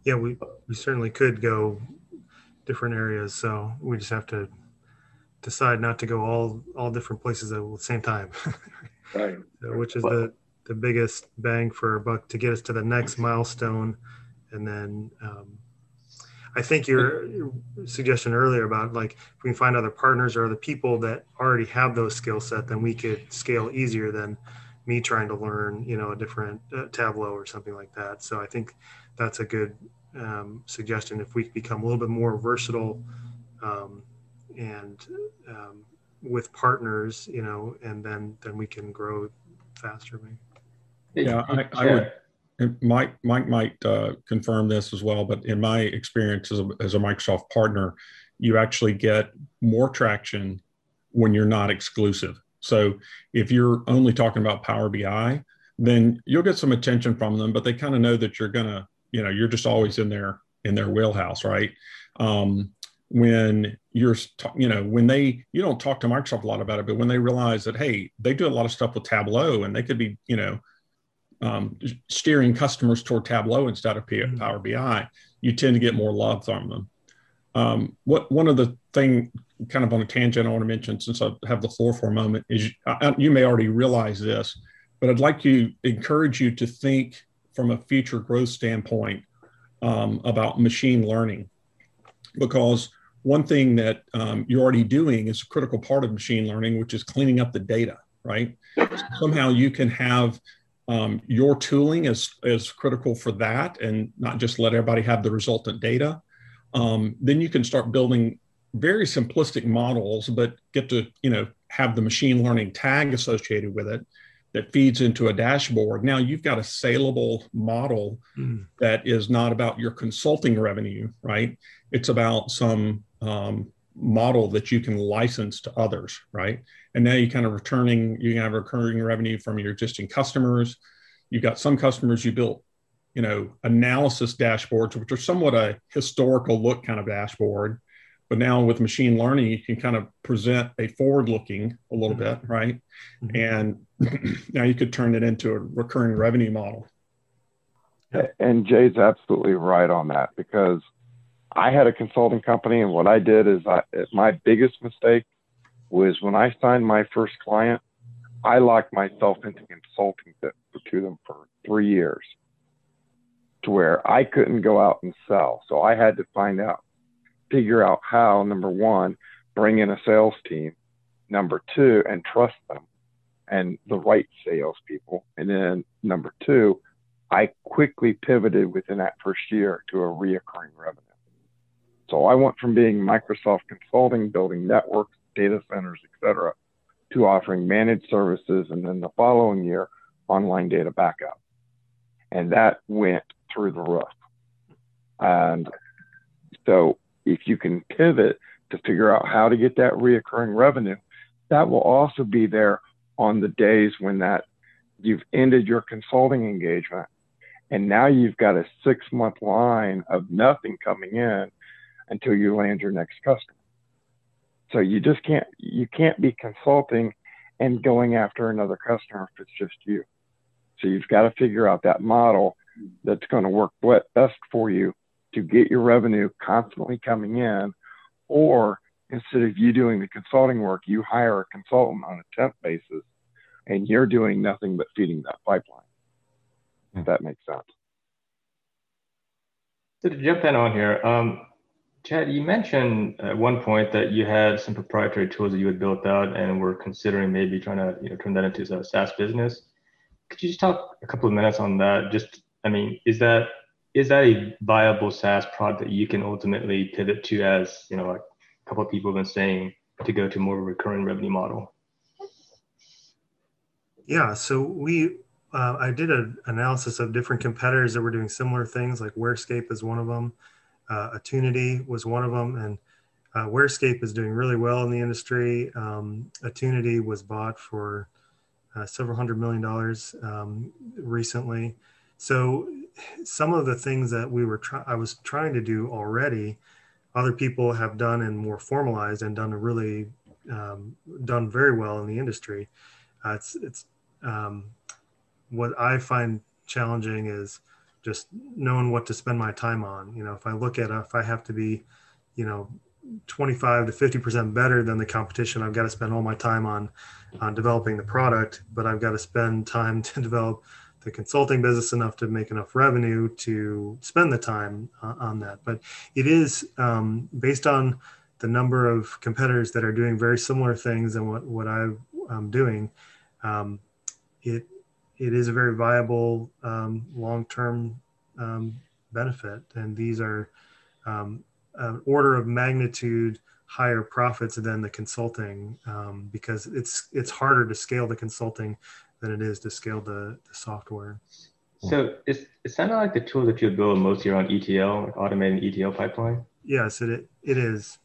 yeah, we, we certainly could go different areas. So we just have to decide not to go all all different places at the same time. right. So, which is the the biggest bang for a buck to get us to the next milestone. And then um, I think your, your suggestion earlier about like if we can find other partners or other people that already have those skill set, then we could scale easier than me trying to learn, you know, a different uh, Tableau or something like that. So I think that's a good um, suggestion. If we become a little bit more versatile um, and um, with partners, you know, and then then we can grow faster. Maybe. Yeah, I, I would. Mike, Mike might uh, confirm this as well, but in my experience as a, as a Microsoft partner, you actually get more traction when you're not exclusive. So if you're only talking about Power BI, then you'll get some attention from them, but they kind of know that you're gonna, you know, you're just always in their in their wheelhouse, right? Um, when you're, you know, when they, you don't talk to Microsoft a lot about it, but when they realize that, hey, they do a lot of stuff with Tableau, and they could be, you know, um, steering customers toward Tableau instead of mm-hmm. Power BI, you tend to get more love from them. Um, what one of the thing, kind of on a tangent, I want to mention since I have the floor for a moment is I, you may already realize this, but I'd like to encourage you to think from a future growth standpoint um, about machine learning, because one thing that um, you're already doing is a critical part of machine learning, which is cleaning up the data. Right? Somehow you can have um, your tooling is is critical for that, and not just let everybody have the resultant data um, then you can start building very simplistic models, but get to you know have the machine learning tag associated with it that feeds into a dashboard. Now you've got a saleable model mm. that is not about your consulting revenue, right? It's about some um, model that you can license to others, right? And now you're kind of returning, you have recurring revenue from your existing customers. You've got some customers you built you know, analysis dashboards, which are somewhat a historical look kind of dashboard. But now with machine learning, you can kind of present a forward looking a little mm-hmm. bit, right? Mm-hmm. And now you could turn it into a recurring revenue model. And Jay's absolutely right on that because I had a consulting company, and what I did is I, my biggest mistake was when I signed my first client, I locked myself into consulting to them for three years to where I couldn't go out and sell. So I had to find out, figure out how, number one, bring in a sales team, number two, and trust them and the right salespeople. And then number two, I quickly pivoted within that first year to a reoccurring revenue. So I went from being Microsoft Consulting, building networks, data centers, etc., to offering managed services, and then the following year, online data backup. And that went through the roof. And so if you can pivot to figure out how to get that reoccurring revenue, that will also be there on the days when that you've ended your consulting engagement and now you've got a six month line of nothing coming in until you land your next customer. So you just can't you can't be consulting and going after another customer if it's just you. So you've got to figure out that model that's going to work best for you to get your revenue constantly coming in, or instead of you doing the consulting work, you hire a consultant on a temp basis, and you're doing nothing but feeding that pipeline. If that makes sense. So to jump in on here, um, Chad, you mentioned at one point that you had some proprietary tools that you had built out and were considering maybe trying to you know turn that into a SaaS business. Could you just talk a couple of minutes on that? Just I mean, is that is that a viable SaaS product that you can ultimately pivot to as, you know, like a couple of people have been saying to go to more of a recurring revenue model? Yeah, so we uh, I did an analysis of different competitors that were doing similar things, like WhereScape is one of them, uh, Attunity was one of them, and uh, WhereScape is doing really well in the industry. Um, Attunity was bought for uh, several hundred million dollars um, recently. So some of the things that we were trying, I was trying to do already, other people have done and more formalized and done a really um, done very well in the industry. Uh, it's it's um, what I find challenging is just knowing what to spend my time on. You know, if I look at if I have to be, you know, 25 to 50 percent better than the competition, I've got to spend all my time on on developing the product, but I've got to spend time to develop the consulting business enough to make enough revenue to spend the time uh, on that. But it is um, based on the number of competitors that are doing very similar things and what what I'm doing. Um, it it is a very viable um, long term um, benefit, and these are um, an order of magnitude higher profits than the consulting um, because it's it's harder to scale the consulting than it is to scale the, the software. So is it sounded like the tool that you build mostly around ETL, like automating ETL pipeline? Yes, it it is.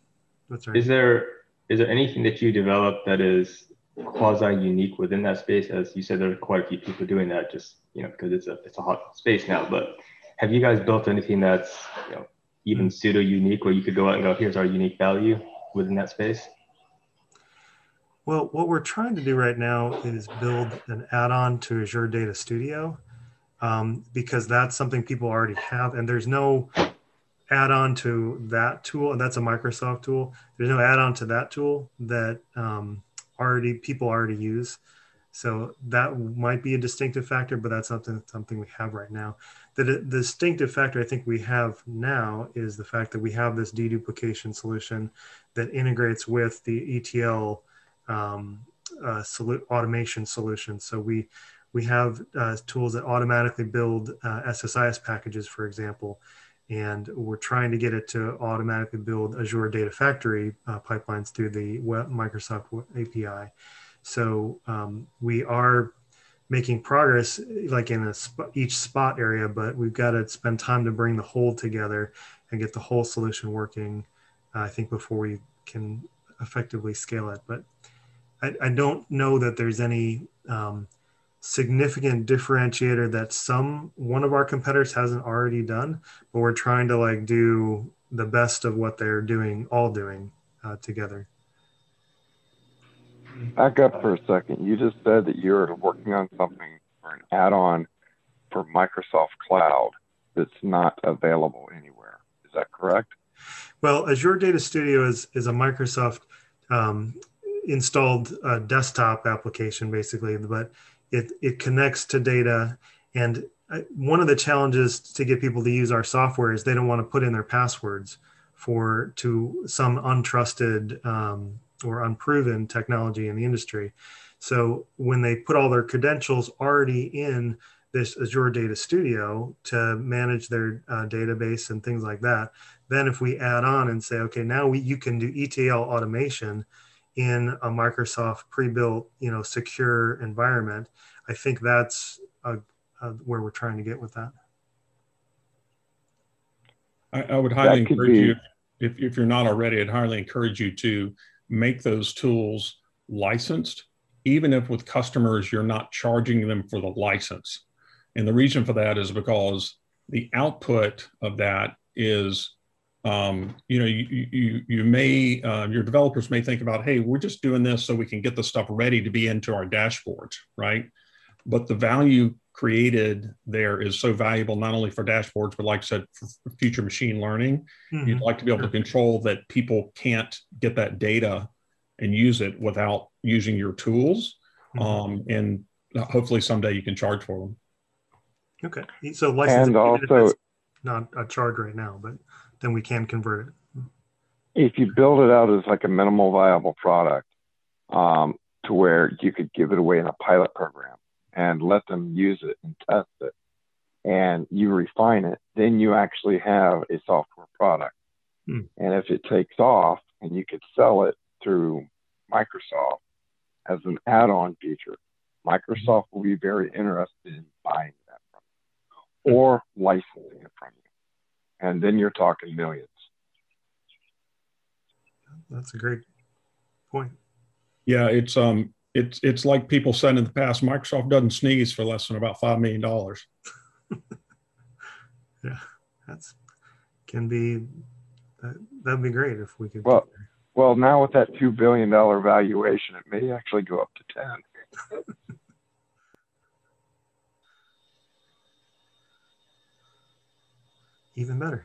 That's right. Is there is there anything that you develop that is quasi unique within that space? As you said, there are quite a few people doing that, just you know, because it's a it's a hot space now. But have you guys built anything that's you know even hmm. pseudo unique, where you could go out and go, here's our unique value within that space? Well, what we're trying to do right now is build an add-on to Azure Data Studio um, because that's something people already have, and there's no add-on to that tool, and that's a Microsoft tool. There's no add-on to that tool that um, already people already use. So that might be a distinctive factor, but that's something something we have right now. The, the distinctive factor I think we have now is the fact that we have this deduplication solution that integrates with the ETL um, uh, solu- automation solutions. So we we have uh, tools that automatically build uh, SSIS packages, for example, and we're trying to get it to automatically build Azure Data Factory uh, pipelines through the web, Microsoft API. So um, we are making progress like in a sp- each spot area, but we've got to spend time to bring the whole together and get the whole solution working. I think before we can effectively scale it, but I, I don't know that there's any um, significant differentiator that some one of our competitors hasn't already done, but we're trying to like do the best of what they're doing, all doing uh, together. Back up for a second. You just said that you're working on something for an add-on for Microsoft Cloud that's not available anywhere. Is that correct? Well, Azure Data Studio is is a Microsoft um, installed uh, desktop application basically, but it, it connects to data. And uh, one of the challenges to get people to use our software is they don't want to put in their passwords for to some untrusted um, or unproven technology in the industry. So when they put all their credentials already in this Azure Data Studio to manage their uh, database and things like that, then if we add on and say, okay, now we, you can do ETL automation in a Microsoft pre-built, you know, secure environment. I think that's a, a, where we're trying to get with that. I, I would highly encourage be... you, if, if you're not already, I'd highly encourage you to make those tools licensed, even if with customers you're not charging them for the license. And the reason for that is because the output of that is um, you know, you, you, you may, uh, your developers may think about, hey, we're just doing this so we can get the stuff ready to be into our dashboards, right? But the value created there is so valuable, not only for dashboards, but like I said, for future machine learning. Mm-hmm. You'd like to be able to control that people can't get that data and use it without using your tools. Mm-hmm. Um, and hopefully someday you can charge for them. Okay. So licensing, and also, not a charge right now, but then we can convert it. If you build it out as like a minimal viable product, um, to where you could give it away in a pilot program and let them use it and test it, and you refine it, then you actually have a software product. Hmm. And if it takes off and you could sell it through Microsoft as an add-on feature, Microsoft will be very interested in buying that from you or licensing it from you and then you're talking millions. That's a great point. Yeah, it's um, it's it's like people said in the past. Microsoft doesn't sneeze for less than about five million dollars. yeah, that's can be that that'd be great if we could. Well, well, now with that two billion dollar valuation, it may actually go up to ten. even better.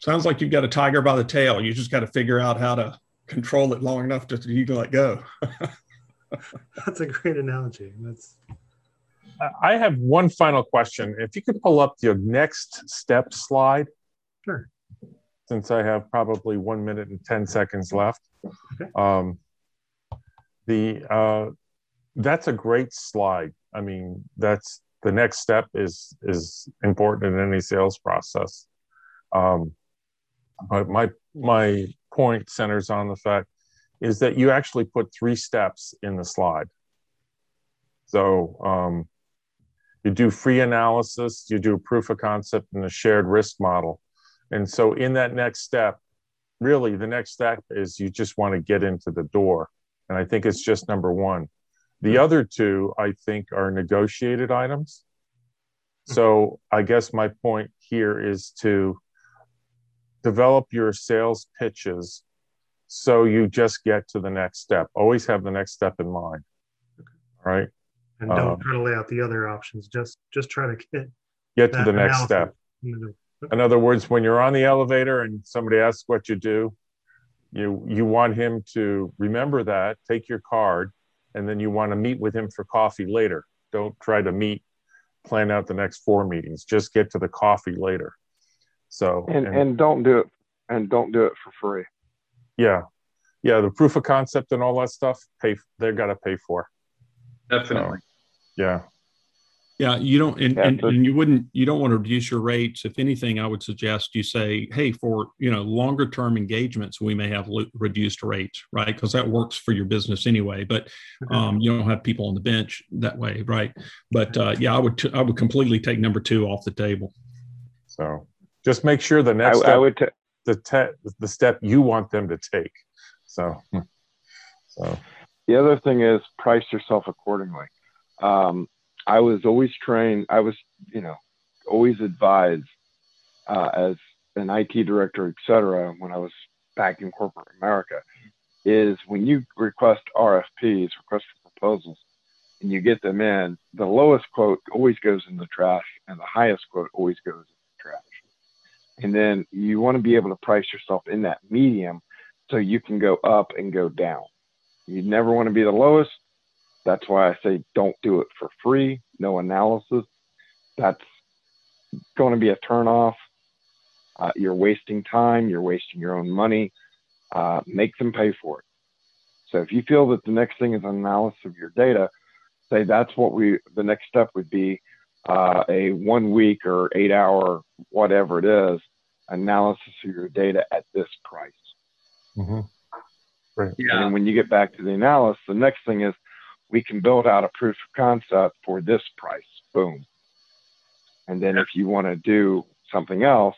Sounds like you've got a tiger by the tail. You just got to figure out how to control it long enough to you can let go. That's a great analogy. That's. I have one final question. If you could pull up the next step slide. Sure. Since I have probably one minute and 10 seconds left. Okay. Um, the uh, that's a great slide. I mean, that's the next step is is important in any sales process. Um, but my my point centers on the fact is that you actually put three steps in the slide. So um, you do free analysis, you do proof of concept, and a shared risk model. And so in that next step, really the next step is you just want to get into the door. And I think it's just number one. The other two, I think, are negotiated items. So I guess my point here is to develop your sales pitches so you just get to the next step. Always have the next step in mind. Right. And don't Um, try to lay out the other options. Just just try to get Get to the next step. In other words, when you're on the elevator and somebody asks what you do, you you want him to remember that, take your card, and then you want to meet with him for coffee later. Don't try to meet, plan out the next four meetings. Just get to the coffee later. So And and don't do it and don't do it for free. yeah, yeah, the proof of concept and all that stuff, pay they're gotta pay for. Definitely. Yeah. Yeah, you don't, and, Yeah, and, so- and you wouldn't, you don't want to reduce your rates. If anything, I would suggest you say, hey, for you know longer term engagements, we may have lo- reduced rates, right? Because that works for your business anyway. But um, you don't have people on the bench that way, right? But uh, yeah, I would, t- I would completely take number two off the table. So just make sure the next I step would. T- the te- the step you want them to take. So so the other thing is price yourself accordingly. Um, I was always trained. I was, you know, always advised uh, as an IT director, et cetera, when I was back in corporate America, is when you request RFPs, request for proposals, and you get them in, the lowest quote always goes in the trash, and the highest quote always goes in the trash. And then you want to be able to price yourself in that medium so you can go up and go down. You never want to be the lowest. That's why I say don't do it for free, no analysis. That's going to be a turnoff. Uh, you're wasting time, you're wasting your own money. Uh, make them pay for it. So if you feel that the next thing is an analysis of your data, say that's what we, the next step would be uh, a one week or eight hour, whatever it is, analysis of your data at this price. mhm. And Yeah. then when you get back to the analysis, the next thing is we can build out a proof of concept for this price. Boom. And then if you want to do something else,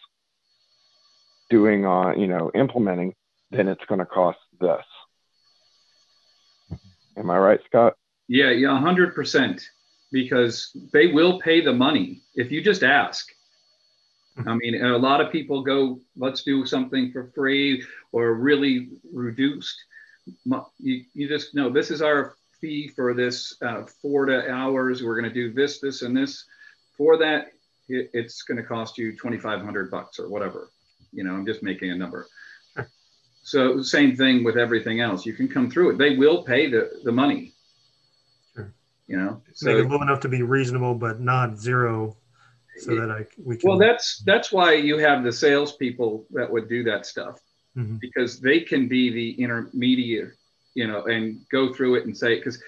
doing on, you know, implementing, then it's going to cost this. Am I right, Scott? Yeah, yeah, hundred percent. Because they will pay the money if you just ask. I mean, a lot of people go, let's do something for free or really reduced. You, you just know this is our fee for this uh, four to hours. We're going to do this, this, and this. For that, it, it's going to cost you twenty five hundred bucks or whatever. You know, I'm just making a number. So same thing with everything else. You can come through it. They will pay the the money. Sure. You know. Make So it low enough to be reasonable, but not zero, so that I we can. well, that's that's why you have the salespeople that would do that stuff Mhm. because they can be the intermediate, you know, and go through it and say because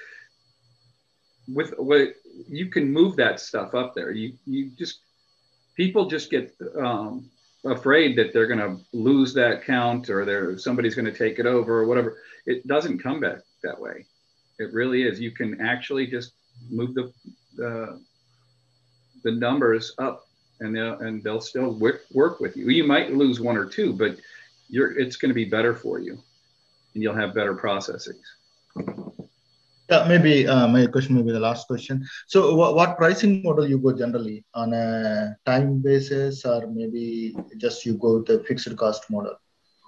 with what you can move that stuff up there. You you just people just get um, afraid that they're going to lose that count or they're somebody's going to take it over or whatever. It doesn't come back that way. It really is. You can actually just move the the, the numbers up, and they'll and they'll still work, work with you. You might lose one or two, but you're it's going to be better for you, and you'll have better processing. Yeah, maybe uh, my question may be the last question. So, what, what pricing model you go generally on a time basis, or maybe just you go the fixed cost model?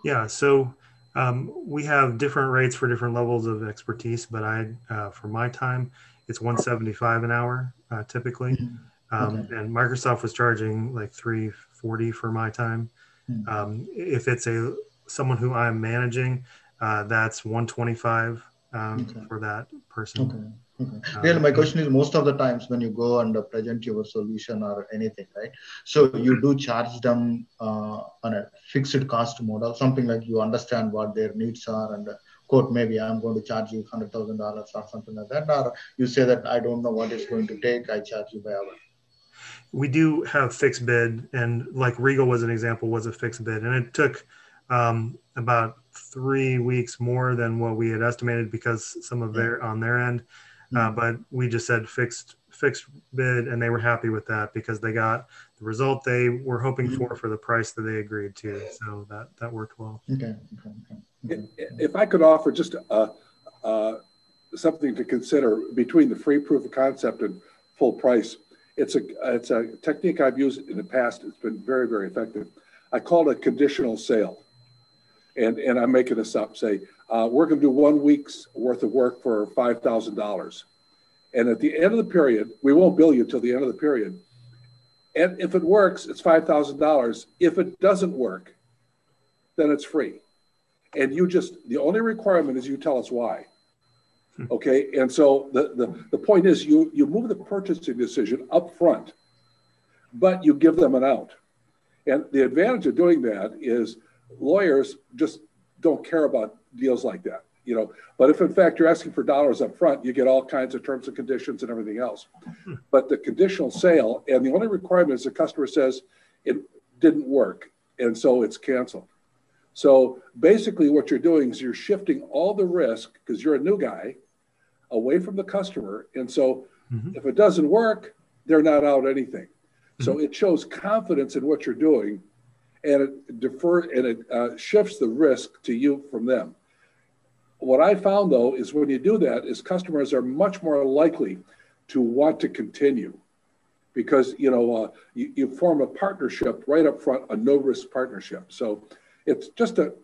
Yeah, so um, we have different rates for different levels of expertise, but I, uh, for my time, it's 175 an hour uh, typically. Mhm. Um, Okay. And Microsoft was charging like 340 for my time. Mhm. Um, if it's a someone who I'm managing, uh, that's 125 um, okay. for that person. Okay. Okay. Really, my question is most of the times when you go and present your solution or anything, right? So you do charge them uh, on a fixed cost model, something like you understand what their needs are and quote, maybe I'm going to charge you $100,000 or something like that. Or you say that I don't know what it's going to take, I charge you by hour. We do have fixed bid, and like Regal was an example, was a fixed bid, and it took um, about three weeks more than what we had estimated because some of their on their end uh, hmm. but we just said fixed fixed bid, and they were happy with that because they got the result they were hoping hmm. for for the price that they agreed to. So that that worked well. Okay. okay, okay. If I could offer just uh, uh, something to consider between the free proof of concept and full price, it's a it's a technique I've used in the past. It's been very very effective. I call it a conditional sale, and and I'm making this up. Say uh, we're going to do one week's worth of work for $5,000. And at the end of the period, we won't bill you until the end of the period. And if it works, it's $5,000. If it doesn't work, then it's free. And you just, the only requirement is you tell us why. Hmm. Okay. And so the, the, the point is you, you move the purchasing decision up front, but you give them an out. And the advantage of doing that is lawyers just don't care about deals like that you know but if in fact you're asking for dollars up front you get all kinds of terms and conditions and everything else hmm. but the conditional sale and the only requirement is the customer says it didn't work and so it's canceled so basically what you're doing is you're shifting all the risk because you're a new guy away from the customer and so mm-hmm. if it doesn't work they're not out anything mm-hmm. so it shows confidence in what you're doing and it defer and it uh, shifts the risk to you from them what I found though is when you do that, is customers are much more likely to want to continue because you know uh, you, you form a partnership right up front, a no risk partnership. So it's just a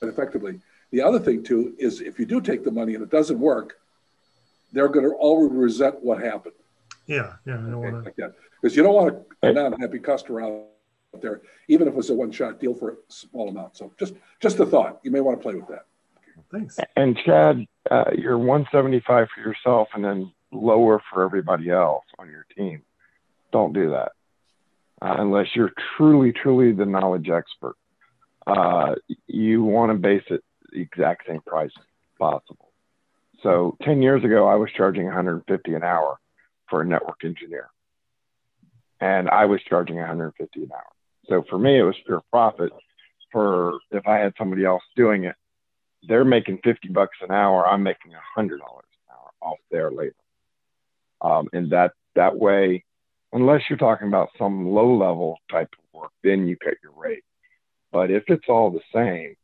effectively. The other thing too is if you do take the money and it doesn't work, they're going to always resent what happened. Yeah, yeah, I don't okay, want like that because you don't want to have a non-happy customer out there, even if it's a one-shot deal for a small amount. So just just a thought. You may want to play with that. Thanks. And Chad, uh, you're 175 for yourself, and then lower for everybody else on your team. Don't do that uh, unless you're truly, truly the knowledge expert. Uh, you want to base it the exact same price possible. So 10 years ago, I was charging 150 an hour for a network engineer, and I was charging 150 an hour. So for me, it was pure profit. For if I had somebody else doing it, they're making 50 bucks an hour. I'm making hundred dollars an hour off their labor. Um, and that, that way, unless you're talking about some low level type of work, then you cut your rate. But if it's all the same,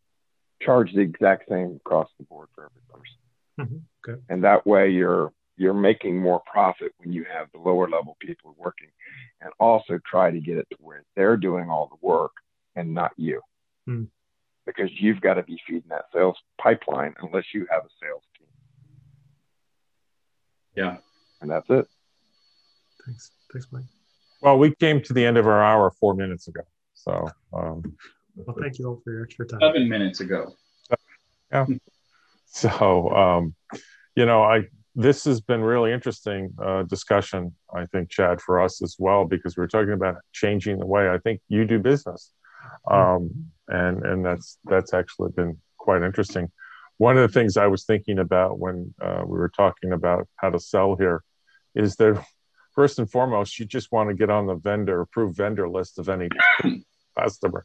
charge the exact same across the board for every person. Mm-hmm. Okay. And that way you're you're making more profit when you have the lower level people working and also try to get it to where they're doing all the work and not you. Hmm. because you've got to be feeding that sales pipeline unless you have a sales team. Yeah. And that's it. Thanks. Thanks mike. Well we came to the end of our hour four minutes ago so um, well thank you all for your extra time. Seven minutes ago. Yeah. So um, you know i this has been really interesting uh, discussion, I think, Chad, for us as well, because we're talking about changing the way I think you do business, um, and and that's that's actually been quite interesting. One of the things I was thinking about when uh, we were talking about how to sell here is that first and foremost, you just want to get on the vendor approved vendor list of any customer.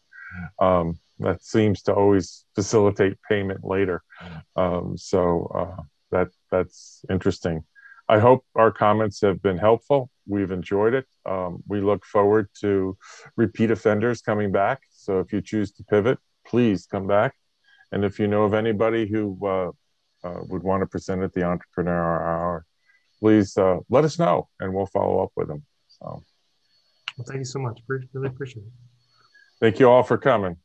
Um, that seems to always facilitate payment later. Um, so uh, that that's interesting. I hope our comments have been helpful. We've enjoyed it. Um, we look forward to repeat offenders coming back. So if you choose to pivot, please come back. And if you know of anybody who uh, uh, would want to present at the Entrepreneur Hour, please uh, let us know and we'll follow up with them. So, well, thank you so much. Really appreciate it. Thank you all for coming.